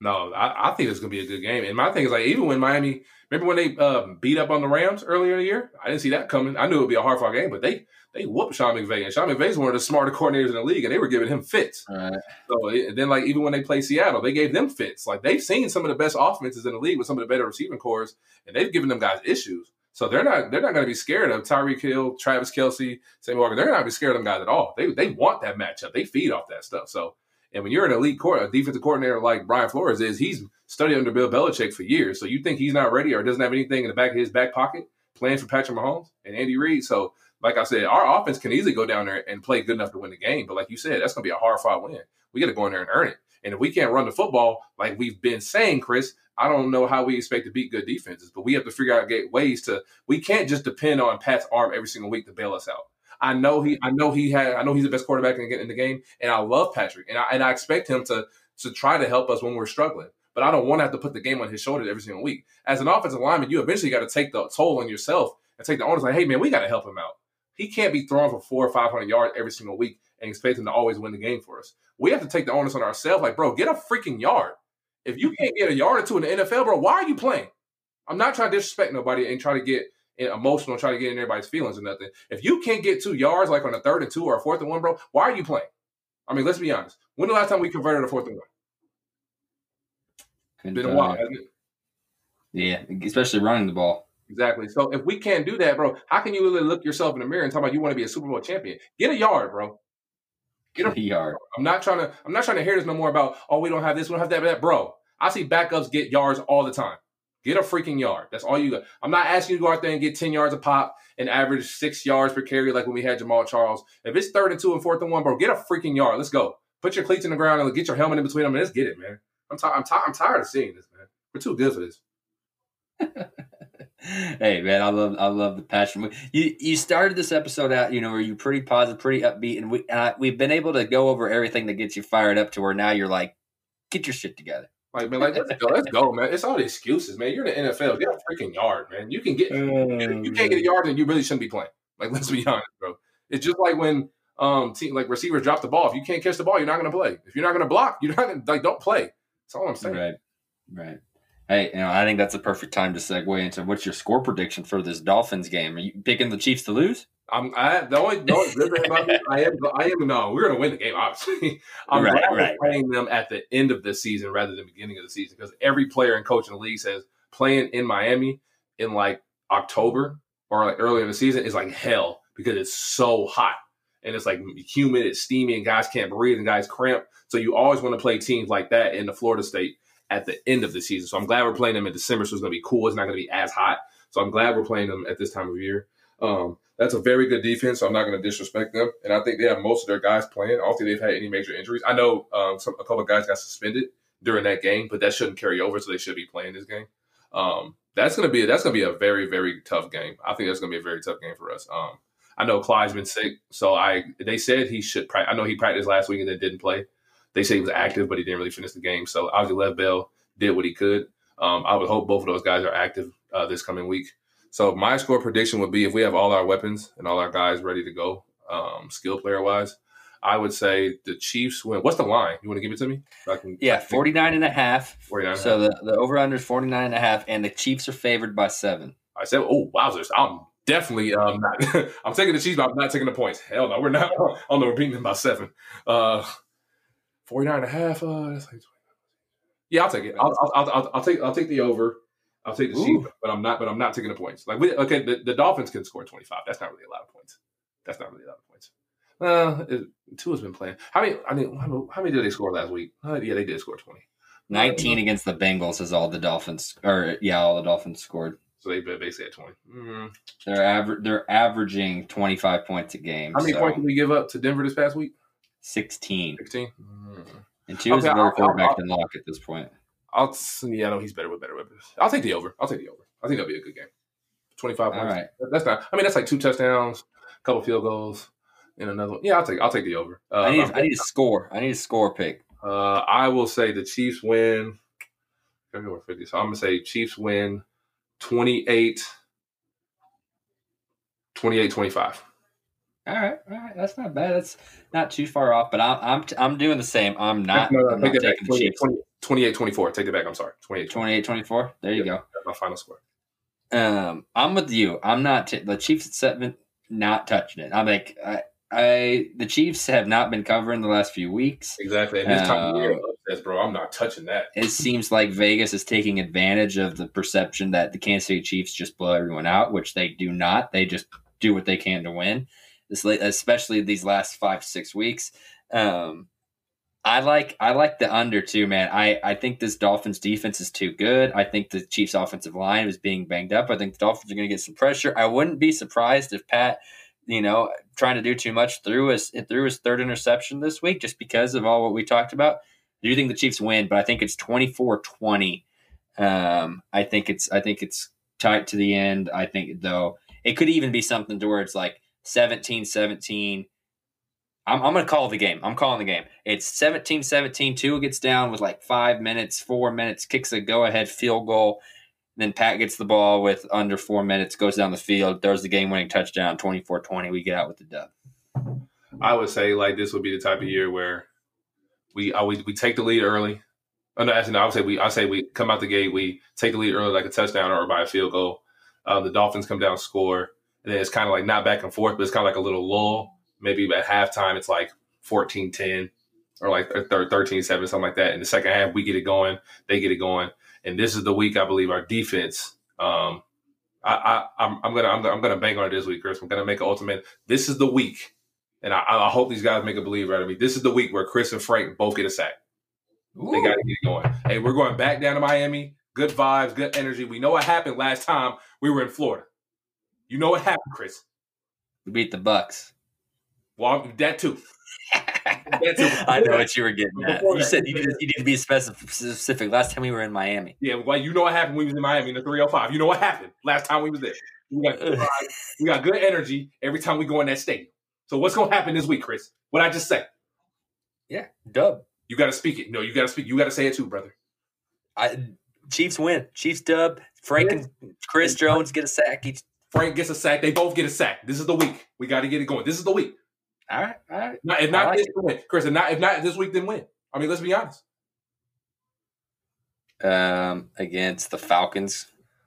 No, I, I think it's going to be a good game. And my thing is like, even when Miami, remember when they um, beat up on the Rams earlier in the year? I didn't see that coming. I knew it would be a hard fought game, but they they whooped Sean McVay, and Sean McVay's one of the smarter coordinators in the league, and they were giving him fits. Right. So and then like even when they play Seattle, they gave them fits. Like they've seen some of the best offenses in the league with some of the better receiving corps, and they've given them guys issues. So they're not they're not going to be scared of Tyreek Hill, Travis Kelce, Sam Walker. They're not going to be scared of them guys at all. They they want that matchup. They feed off that stuff. So and when you're an elite court, a defensive coordinator like Brian Flores is, he's studied under Bill Belichick for years. So you think he's not ready or doesn't have anything in the back of his back pocket playing for Patrick Mahomes and Andy Reid? So like I said, our offense can easily go down there and play good enough to win the game. But like you said, that's going to be a hard fought win. We got to go in there and earn it. And if we can't run the football like we've been saying, Chris, I don't know how we expect to beat good defenses. But we have to figure out ways to. We can't just depend on Pat's arm every single week to bail us out. I know he. I know he had. I know he's the best quarterback in, the game, and I love Patrick, and I and I expect him to to try to help us when we're struggling. But I don't want to have to put the game on his shoulders every single week. As an offensive lineman, you eventually got to take the toll on yourself and take the onus. Like, hey man, we got to help him out. He can't be throwing for four or five hundred yards every single week and expect him to always win the game for us. We have to take the onus on ourselves. Like, bro, get a freaking yard. If you can't get a yard or two in the NFL, bro, why are you playing? I'm not trying to disrespect nobody and try to get emotional, try to get in everybody's feelings or nothing. If you can't get two yards, like on a third and two or a fourth and one, bro, why are you playing? I mean, let's be honest. When the last time we converted a fourth and one? Been a while, hasn't it? Yeah, especially running the ball. Exactly. So if we can't do that, bro, how can you really look yourself in the mirror and talk about you want to be a Super Bowl champion? Get a yard, bro. Get a yard. I'm not trying to. I'm not trying to hear this no more about. Oh, we don't have this. We don't have that. That, bro. I see backups get yards all the time. Get a freaking yard. That's all you got. I'm not asking you to go out there and get 10 yards a pop and average six yards per carry like when we had Jamaal Charles. If it's third and two and fourth and one, bro, get a freaking yard. Let's go. Put your cleats in the ground and get your helmet in between them and let's get it, man. I'm, ti- I'm, ti- I'm tired of seeing this, man. We're too good for this. hey man, I love I love the passion. You you started this episode out, you know, where you pretty positive, pretty upbeat, and we we've been able to go over everything that gets you fired up to where now you're like, get your shit together. Like, man, like let's go, let's go, man. It's all the excuses, man. You're in the NFL. Get a freaking yard, man. You can get you can't get a yard and you really shouldn't be playing. Like, let's be honest, bro. It's just like when um team like receivers drop the ball. If you can't catch the ball, you're not going to play. If you're not going to block, you're not going to like don't play. That's all I'm saying. Right. Right. Hey, you know, I think that's a perfect time to segue into what's your score prediction for this Dolphins game? Are you picking the Chiefs to lose? I'm I the only the only good thing about this, I am I am no, we're gonna win the game, obviously. I'm Right, right, playing them at the end of the season rather than the beginning of the season because every player and coach in the league says playing in Miami in like October or like early in the season is like hell because it's so hot and it's like humid, it's steamy, and guys can't breathe and guys cramp. So you always want to play teams like that in the Florida State at the end of the season. So I'm glad we're playing them in December, so it's gonna be cool. It's not gonna be as hot. So I'm glad we're playing them at this time of year. Um, that's a very good defense. So I'm not going to disrespect them, and I think they have most of their guys playing. I don't think they've had any major injuries. I know um, some, a couple of guys got suspended during that game, but that shouldn't carry over, so they should be playing this game. Um, that's going to be that's going to be a very very tough game. I think that's going to be a very tough game for us. Um, I know Clyde's been sick, so I they said he should. Pra- I know he practiced last week and then didn't play. They say he was active, but he didn't really finish the game. So Lev Bell did what he could. Um, I would hope both of those guys are active uh, this coming week. So my score prediction would be if we have all our weapons and all our guys ready to go, um, skill player wise, I would say the Chiefs win. What's the line? You want to give it to me? So can, Yeah, 49 and a half. 49 and a So the, the over under is 49 and a half, and the Chiefs are favored by seven. I said, oh, wowzers. I'm definitely um, not. I'm taking the Chiefs, but I'm not taking the points. Hell no, we're not. Oh no, we're beating them by seven. Uh, 49 and a half. Uh, that's like, yeah, I'll take it. I'll, I'll, I'll, I'll take I'll take the over. I'll take the Ooh. Chiefs, but I'm not. But I'm not taking the points. Like, we, okay, the, the Dolphins can score 25. That's not really a lot of points. That's not really a lot of points. Uh, it, Tua has been playing. How many? I mean, how many- how many did they score last week? Uh, yeah, they did score 20. 19 against the Bengals is all the Dolphins, or yeah, all the Dolphins scored. So they basically had 20. Mm. They're aver- they're averaging 25 points a game. How many so points did we give up to Denver this past week? 16. 16. Mm. And Tua is Okay, a better I'll- quarterback I'll- than Lock at this point. I'll yeah, no, he's better with better weapons. I'll take the over. I'll take the over. I think that'll be a good game. Twenty five All points. right. That's not. I mean, that's like two touchdowns, a couple field goals, and another one. Yeah, I'll take. I'll take the over. Uh, I need I need a score. I need a score pick. uh, I will say the Chiefs win. I'm going fifty, so I'm gonna say Chiefs win 28 28 25. All right, all right, that's not bad. That's not too far off. But I'm I'm I'm doing the same. I'm not. No, no, I'm take not that back. taking the 28, Chiefs. 20 28 24. Take it back. I'm sorry. 28 28 24. There you Yeah. go. That's my final score. Um, I'm with you. I'm not t- the Chiefs at seven. Not touching it. I'm like I, I the Chiefs have not been covering the last few weeks. Exactly. And this time of year, Um, upsets, bro. I'm not touching that. It seems like Vegas is taking advantage of the perception that the Kansas City Chiefs just blow everyone out, which they do not. They just do what they can to win. This, especially these last five six weeks. Um, I like I like the under too, man. I, I think this Dolphins defense is too good. I think the Chiefs offensive line is being banged up. I think the Dolphins are going to get some pressure. I wouldn't be surprised if Pat, you know, trying to do too much through his threw his third interception this week just because of all what we talked about. I do think the Chiefs win, but I think it's 24-20. Um, I think it's I think it's tight to the end. I think though it could even be something to where it's like 17-17. I'm, I'm going to call the game. I'm calling the game. It's 17 17. Tua gets down with like five minutes, four minutes, kicks a go ahead field goal. Then Pat gets the ball with under four minutes, goes down the field, throws the game winning touchdown, 24 20. We get out with the dub. I would say like this would be the type of year where we uh, we, we take the lead early. Oh, no, actually, no, I would say we I say we come out the gate, we take the lead early like a touchdown or by a field goal. Uh, the Dolphins come down, score, and then it's kind of like not back and forth, but it's kind of like a little lull. Maybe at halftime it's like 14-10 or like 13-7, something like that. In the second half, we get it going, they get it going, and this is the week I believe our defense. Um, I, I I'm, I'm gonna I'm, gonna- I'm gonna bank on it this week, Chris. I'm gonna make an ultimate. This is the week and I, I hope these guys make a believer out of me. This is the week where Chris and Frank both get a sack. They got to get it going. Hey, we're going back down to Miami. Good vibes, good energy. We know what happened last time we were in Florida. You know what happened, Chris. We beat the Bucks. Well, that too. That too. I know what you were getting at. Before You that. said you need, you need to be specific. Last time we were in Miami. Yeah, well, you know what happened when we was in Miami in the 305. You know what happened last time we was there. We got good we got good energy every time we go in that stadium. So what's gonna happen this week, Chris? What I just say? Yeah, dub. You got to speak it. No, you got to speak. You got to say it too, brother. I, Chiefs win. Chiefs dub. Frank and Chris Jones get a sack each. Frank gets a sack. They both get a sack. This is the week. We got to get it going. This is the week. All right, all right. If not like this it. win, Chris. If not if not this week, then win. I mean, let's be honest. Um, against the Falcons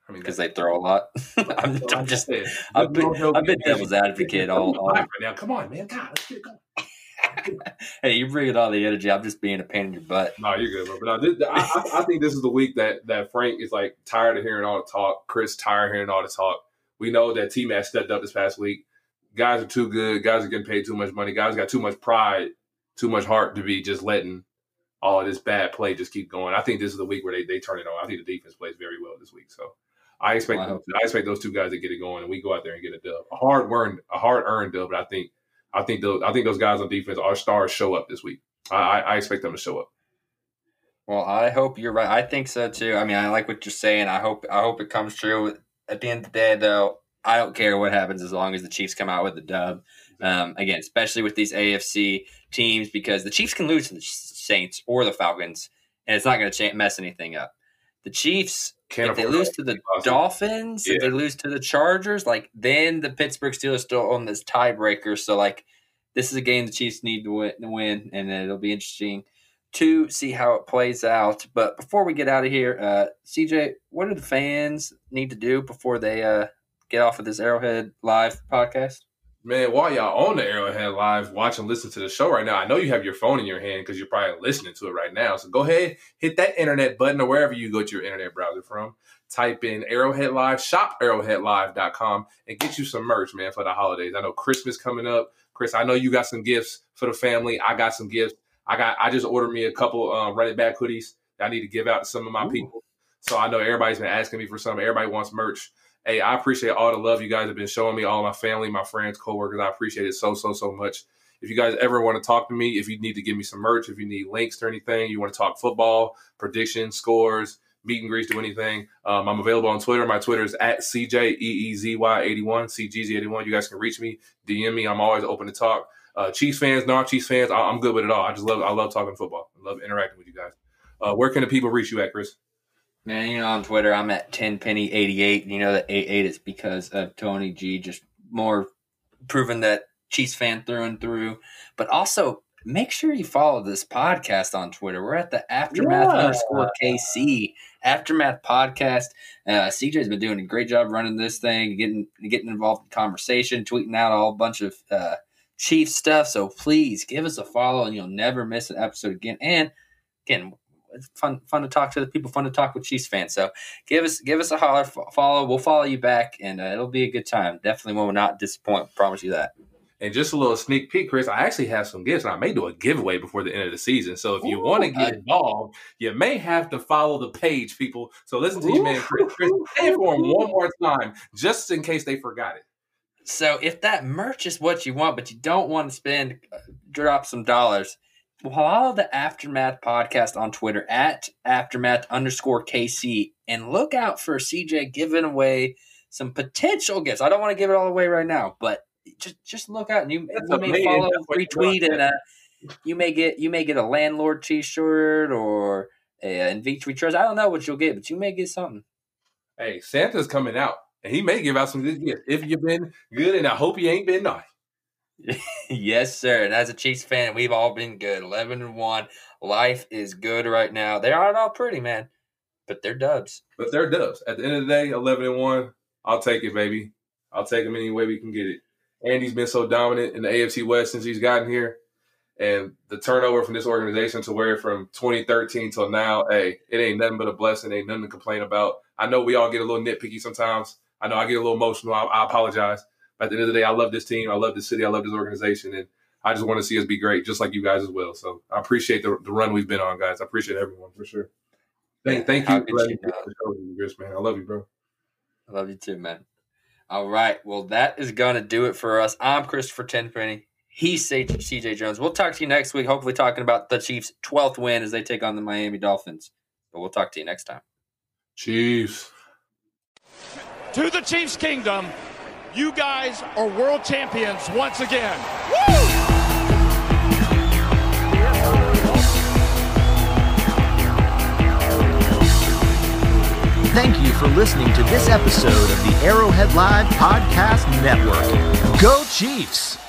I mean, because they throw a lot. I'm, I'm just. I've been, I've been devil's advocate all. all Right now, come on, man. God, let's get it going. hey, you're bringing all the energy. I'm just being a pain in your butt. No, you're good, bro. But no, this, I, I, I think this is the week that that Frank is like tired of hearing all the talk. Chris tired of hearing all the talk. We know that T Mac stepped up this past week. Guys are too good. Guys are getting paid too much money. Guys got too much pride, too much heart to be just letting all of this bad play just keep going. I think this is the week where they, they turn it on. I think the defense plays very well this week. So I expect Wow. I expect those two guys to get it going and we go out there and get a dub. A hard earned a hard earned dub, but I think I think those I think those guys on defense, our stars, show up this week. I, I, I expect them to show up. Well, I hope you're right. I think so too. I mean, I like what you're saying. I hope I hope it comes true. At the end of the day, though, I don't care what happens as long as the Chiefs come out with the dub. Um, again, especially with these AFC teams, because the Chiefs can lose to the Saints or the Falcons, and it's not going to mess anything up. The Chiefs, Can't if they lose to the Awesome. Dolphins, if they lose to the Chargers, like then the Pittsburgh Steelers still on this tiebreaker. So like, this is a game the Chiefs need to win, to win and it'll be interesting to see how it plays out. But before we get out of here, uh, CJ, what do the fans need to do before they uh, get off of this Arrowhead Live podcast? Man, while y'all on the Arrowhead Live, watch and listen to the show right now, I know you have your phone in your hand because you're probably listening to it right now. So go ahead, hit that internet button or wherever you go to your internet browser from. Type in Arrowhead Live, shop arrowheadlive.com, and get you some merch, man, for the holidays. I know Christmas coming up. Chris, I know you got some gifts for the family. I got some gifts. I got I just ordered me a couple um, running back hoodies that I need to give out to some of my Ooh. people. So I know everybody's been asking me for some. Everybody wants merch. Hey, I appreciate all the love you guys have been showing me, all my family, my friends, coworkers. I appreciate it so, so, so much. If you guys ever want to talk to me, if you need to give me some merch, if you need links to anything, you want to talk football, predictions, scores, meet and greets, do anything, um, I'm available on Twitter. My Twitter is at E CJEEZY81, CGZ81. You guys can reach me, DM me. I'm always open to talk. Uh, Chiefs fans, non-Chiefs fans, I- I'm good with it all. I just love, I love talking football. I love interacting with you guys. Uh, where can the people reach you at, Chris? Man, you know, on Twitter, I'm at 10penny88. You know that 88 is because of Tony G, just more proving that Chiefs fan through and through. But also, make sure you follow this podcast on Twitter. We're at the Aftermath Yeah. underscore KC Aftermath podcast. Uh, CJ's been doing a great job running this thing, getting getting involved in conversation, tweeting out a whole bunch of uh, Chief stuff. So please give us a follow, and you'll never miss an episode again. And again, it's fun fun to talk to the people, fun to talk with Chiefs fans. So give us give us a holler, follow. We'll follow you back, and uh, it'll be a good time. Definitely will not disappoint. Promise you that. And just a little sneak peek, Chris, I actually have some gifts, and I may do a giveaway before the end of the season. So if you want to get involved, you may have to follow the page, people. So listen to your man, Chris. Chris, say it for him one more time, just in case they forgot it. So if that merch is what you want, but you don't want to spend, uh, drop some dollars. Follow the Aftermath podcast on Twitter at Aftermath underscore KC and look out for CJ giving away some potential gifts. I don't want to give it all away right now, but just just look out and you, you may follow, retweet, and uh, you may get you may get a landlord T-shirt or a uh, Invictus Trust. I don't know what you'll get, but you may get something. Hey, Santa's coming out, and he may give out some good gifts if you've been good, and I hope you ain't been naughty. yes, sir. And as a Chiefs fan, we've all been good. Eleven and one. Life is good right now. They aren't all pretty, man, but they're dubs. But they're dubs. At the end of the day, eleven and one. I'll take it, baby. I'll take them any way we can get it. Andy's been so dominant in the AFC West since he's gotten here, and the turnover from this organization to where from 2013 till now, hey, it ain't nothing but a blessing. Ain't nothing to complain about. I know we all get a little nitpicky sometimes. I know I get a little emotional. I, I apologize. But at the end of the day, I love this team. I love this city. I love this organization, and I just want to see us be great, just like you guys as well. So I appreciate the, the run we've been on, guys. I appreciate everyone for sure. Thank, thank How you you me be on the show, Chris, man. I love you, bro. I love you too, man. All right. Well, that is going to do it for us. I'm Christopher Tenpenny. He's CJ Jones. We'll talk to you next week, hopefully talking about the Chiefs' 12th win as they take on the Miami Dolphins. But we'll talk to you next time. Chiefs. To the Chiefs Kingdom, you guys are world champions once again. Thank you for listening to this episode of the Arrowhead Live Podcast Network. Go Chiefs!